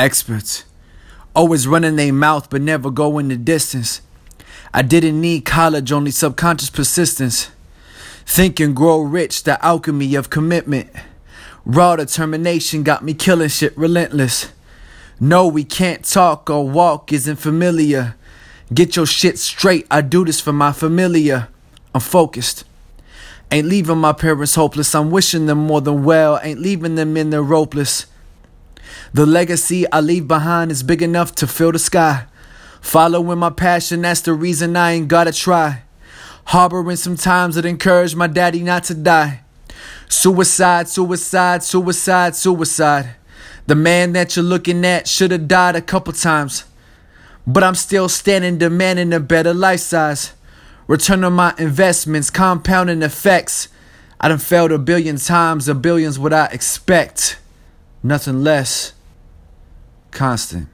Experts. Always running their mouth but never going the distance. I didn't need college, only subconscious persistence. Think and grow rich, the alchemy of commitment. Raw determination got me killing shit relentless. No, we can't talk or walk isn't familiar. Get your shit straight, I do this for my familia. I'm focused. Ain't leaving my parents hopeless, I'm wishing them more than well. Ain't leaving them in their ropeless. The legacy I leave behind is big enough to fill the sky. Following my passion, that's the reason I ain't gotta try. Harboring some times that encourage my daddy not to die. Suicide, suicide, suicide, suicide. The man that you're looking at should have died a couple times. But I'm still standing, demanding a better life size. Return on my investments, compounding effects. I done failed a billion times, a billion's what I expect. Nothing less. Constant.